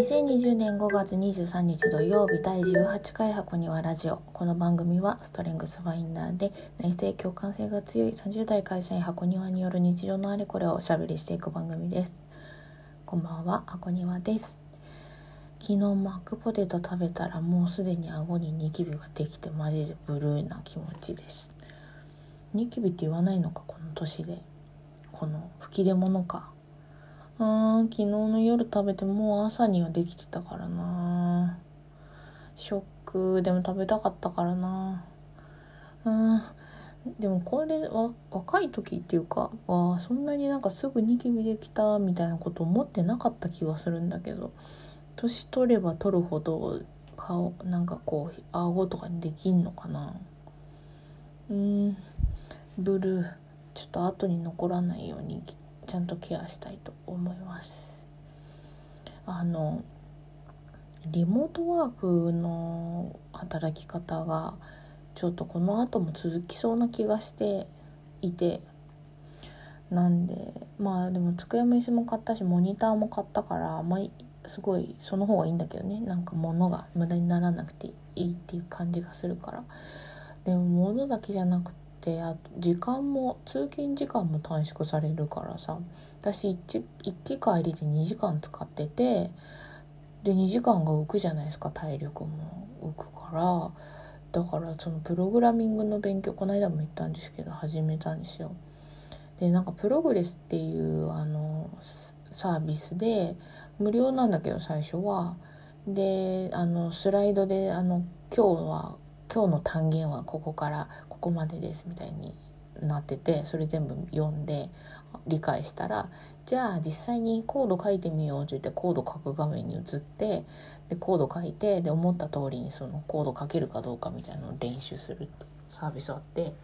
2020年5月23日土曜日第18回箱庭ラジオ。この番組はストレングスファインダーで内政共感性が強い30代会社員箱庭による日常のあれこれをおしゃべりしていく番組です。こんばんは箱庭です。昨日マックポテト食べたらもうすでに顎にニキビができてマジでブルーな気持ちです。ニキビって言わないのかこの年で。この吹き出物か。うー昨日の夜食べてもう朝にはできてたからな。ショック。でも食べたかったからな。うん。でもこれわ若い時っていうかわそんなになんかすぐニキビできたみたいなこと思ってなかった気がするんだけど年取れば取るほど顔なんかこう顎とかにできんのかな。うん。ブルー。ちょっと後に残らないようにちゃんとケアしたいと思います。あのリモートワークの働き方がちょっとこの後も続きそうな気がしていて。なんでまあでも机も椅子も買ったしモニターも買ったからあまあすごいその方がいいんだけどね。なんか物が無駄にならなくていいっていう感じがするから。でも物だけじゃなくてあと時間も通勤時間も短縮されるからさ私行き帰りで2時間使っててで2時間が浮くじゃないですか体力も浮くからだからそのプログラミングの勉強この間も言ったんですけど始めたんですよ。でなんかプログレスっていうあのサービスで無料なんだけど最初は。であのスライドであの今日は今日の単元はここからここまでですみたいになっててそれ全部読んで理解したらじゃあ実際にコード書いてみようと言ってコード書く画面に移ってでコード書いてで思った通りにそのコード書けるかどうかみたいなのを練習するサービスあって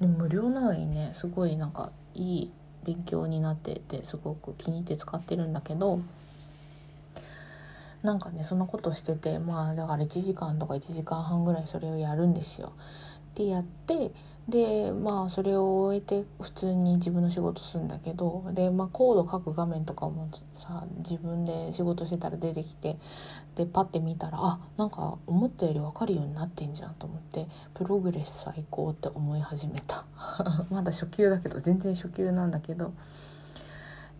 で無料なのにねすごいなんかいい勉強になっててすごく気に入って使ってるんだけどなんかねそんなことしててまあだから1時間とか1時間半ぐらいそれをやるんですよ。でやってでまあそれを終えて普通に自分の仕事するんだけどで、まあ、コード書く画面とかもさ自分で仕事してたら出てきてでパッて見たらあなんか思ったより分かるようになってんじゃんと思ってプログレス最高って思い始めた。まだ初級だけど全然初級なんだけど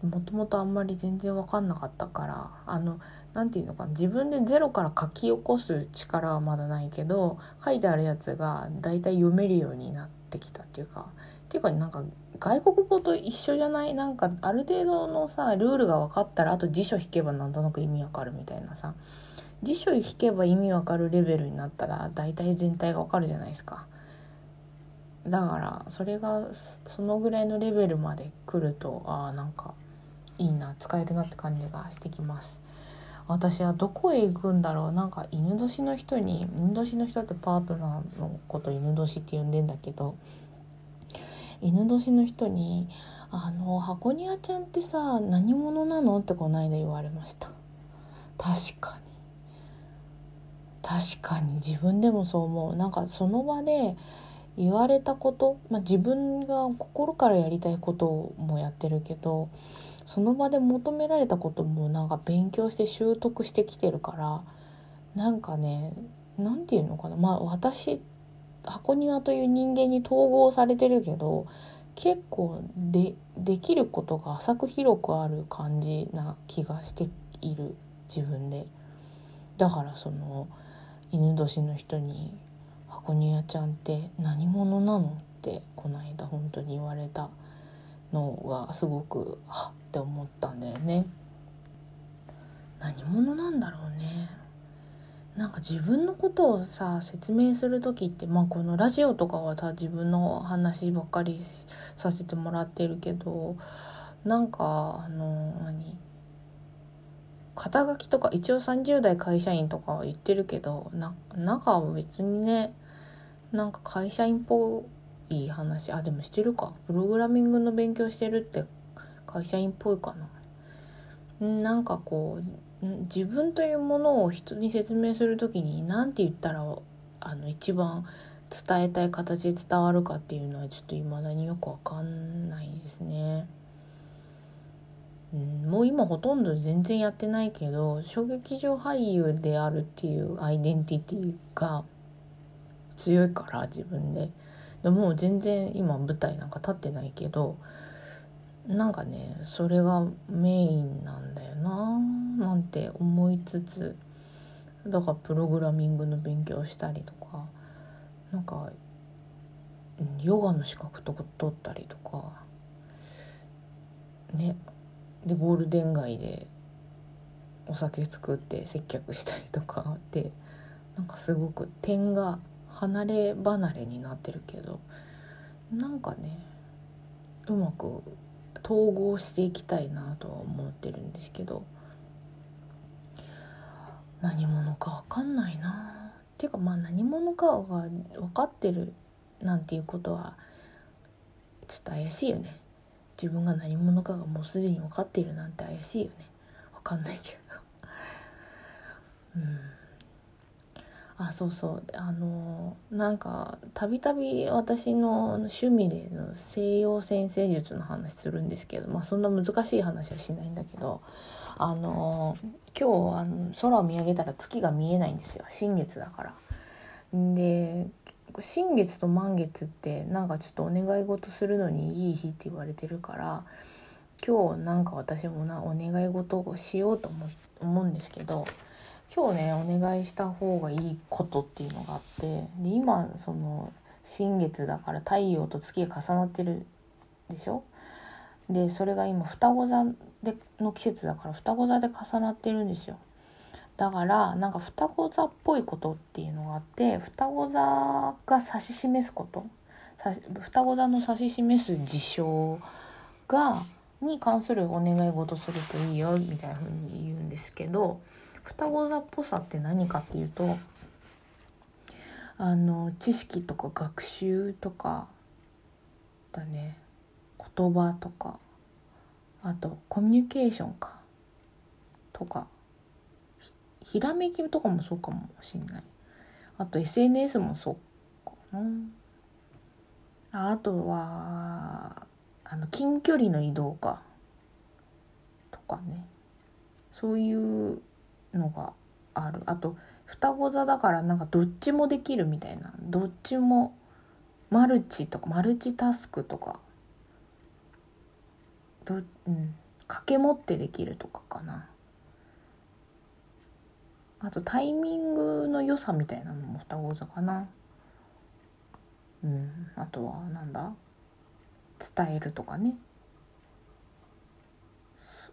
もともとあんまり全然分かんなかったからあの何て言うのか自分でゼロから書き起こす力はまだないけど書いてあるやつが大体読めるようになってきたっていうかっていうかなんか外国語と一緒じゃないなんかある程度のさルールが分かったらあと辞書引けばなんとなく意味わかるみたいなさ辞書引けば意味わかるレベルになったら大体全体がわかるじゃないですか。だからそれがそのぐらいのレベルまで来るとああなんかいいな使えるなって感じがしてきます私はどこへ行くんだろう。なんか犬年の人に犬年の人ってパートナーのこと犬年って呼んでんだけど犬年の人に「あの箱庭ちゃんってさ何者なの?」ってこの間言われました。確かに。確かに。自分でもそう思う。なんかその場で言われたこと、まあ、自分が心からやりたいこともやってるけどその場で求められたこともなんか勉強して習得してきてるからなんかね何て言うのかな。まあ私箱庭という人間に統合されてるけど結構でできることが浅く広くある感じな気がしている。自分で。だからその犬年の人に「箱庭ちゃんって何者なの?」ってこの間本当に言われたのがすごくはっって思ったんだよね。何者なんだろうね。なんか自分のことをさ説明する時ってまあこのラジオとかはさ自分の話ばっかりさせてもらってるけどなんかあの何肩書きとか一応30代会社員とかは言ってるけどな中は別にねなんか会社員っぽい話あでもしてるか。プログラミングの勉強してるって会社員っぽいかな。なんかこう自分というものを人に説明する時に何て言ったらあの一番伝えたい形で伝わるかっていうのはちょっと未だによくわかんないですね。もう今ほとんど全然やってないけど小劇場俳優であるっていうアイデンティティが強いから自分ででもう全然今舞台なんか立ってないけどなんかねそれがメインなんだよななんて思いつつだからプログラミングの勉強したりとかなんかヨガの資格とか取ったりとかねでゴールデン街でお酒作って接客したりとか でなんかすごく点が離れ離れになってるけどなんかねうまく統合していきたいなとは思ってるんですけど何者か分かんないな。っていうかまあ何者かが分かってるなんていうことはちょっと怪しいよね。自分が何者かがもうすでに分かっているなんて怪しいよね。分かんないけど。うん。あそうそうあのなんかたびたび私の趣味での西洋先生術の話するんですけどまあそんな難しい話はしないんだけどあの今日あの空を見上げたら月が見えないんですよ新月だから。で新月と満月ってなんかちょっとお願い事するのにいい日って言われてるから今日なんか私もなお願い事をしようと思思うんですけど今日ねお願いした方がいいことっていうのがあってで今その新月だから太陽と月が重なってるでしょ？でそれが今双子座での季節だから双子座で重なってるんですよ。だからなんか双子座っぽいことっていうのがあって双子座が指し示すこと双子座の指し示す事象がに関するお願い事するといいよみたいな風に言うんですけど双子座っぽさって何かっていうとあの知識とか学習とかだね。言葉とか。あとコミュニケーションか。とか。ひらめきとかもそうかもしんない。あと SNS もそうかな。あとはあの近距離の移動か。とかね。そういうのがある。あと双子座だからなんかどっちもできるみたいな。どっちもマルチとかマルチタスクとか。ど、うん、掛け持ってできるとかかな。あとタイミングの良さみたいなのも双子座かな。うん。あとはなんだ？伝えるとかね。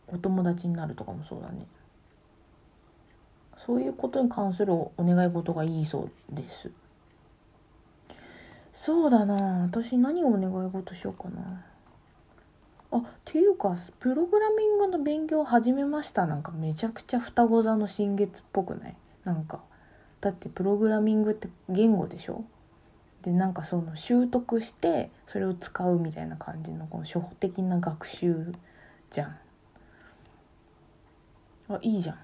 お友達になるとかもそうだね。そういうことに関するお願い事がいいそうです。そうだな。私何をお願い事しようかな。あっていうかプログラミングの勉強を始めました。なんかめちゃくちゃ双子座の新月っぽくない？なんかだってプログラミングって言語でしょ？でなんかその習得してそれを使うみたいな感じのこの初歩的な学習じゃん。あいいじゃん。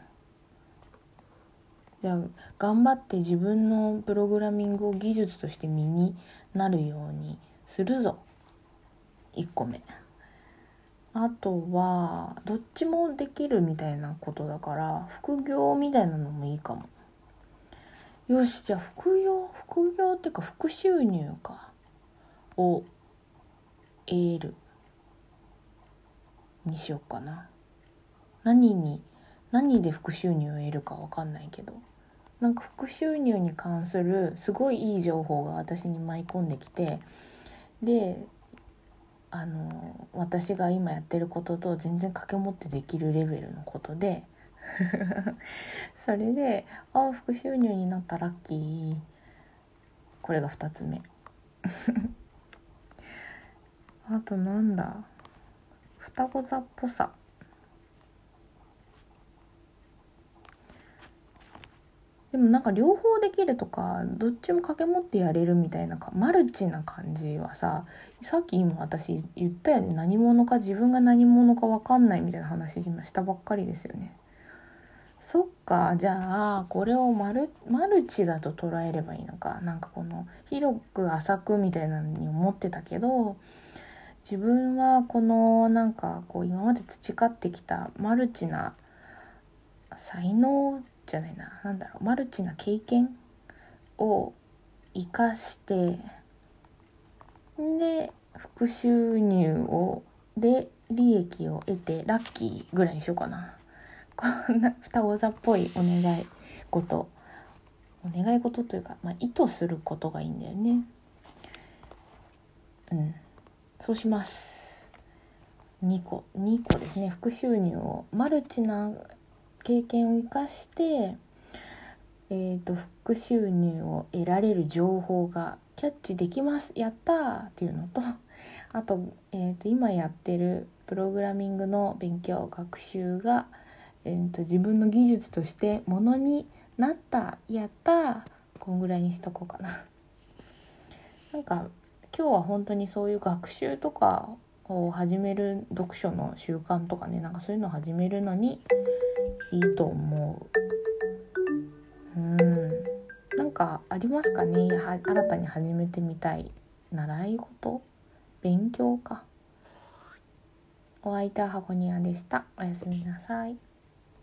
じゃあ頑張って自分のプログラミングを技術として身になるようにするぞ。1個目。あとはどっちもできるみたいなことだから副業みたいなのもいいかも。よしじゃあ副業副業っていうか副収入かを得るにしようかな。何に何で副収入を得るか分かんないけど。なんか副収入に関するすごいいい情報が私に舞い込んできてであの私が今やってることと全然掛け持ってできるレベルのことで それでああ副収入になったラッキー。これが2つ目。あとなんだ。双子座っぽさ。でもなんか両方できるとかどっちも掛け持ってやれるみたいなかマルチな感じはささっき今私言ったよね何者か自分が何者か分かんないみたいな話今したばっかりですよね。そっかじゃあこれをマルマルチだと捉えればいいのかなんかこの広く浅くみたいなのに思ってたけど自分はこのなんかこう今まで培ってきたマルチな才能じゃないな。何だろう。マルチな経験を生かしてで副収入をで利益を得てラッキーぐらいにしようかな。こんな双子座っぽいお願い事お願い事というか、まあ、意図することがいいんだよね。うん。そうします。2個。2個ですね。副収入を。マルチな経験を生かしてえーと、副収入を得られる情報がキャッチできますやったーっていうのとあと,、えーと、今やってるプログラミングの勉強学習が、えーと、と自分の技術としてものになったやったーこんぐらいにしとこうかな。なんか今日は本当にそういう学習とかを始める読書の習慣とかねなんかそういうのを始めるのにいいと思う。うん。なんかありますかね？は新たに始めてみたい習い事勉強か。お相手は箱庭でした。おやすみなさい。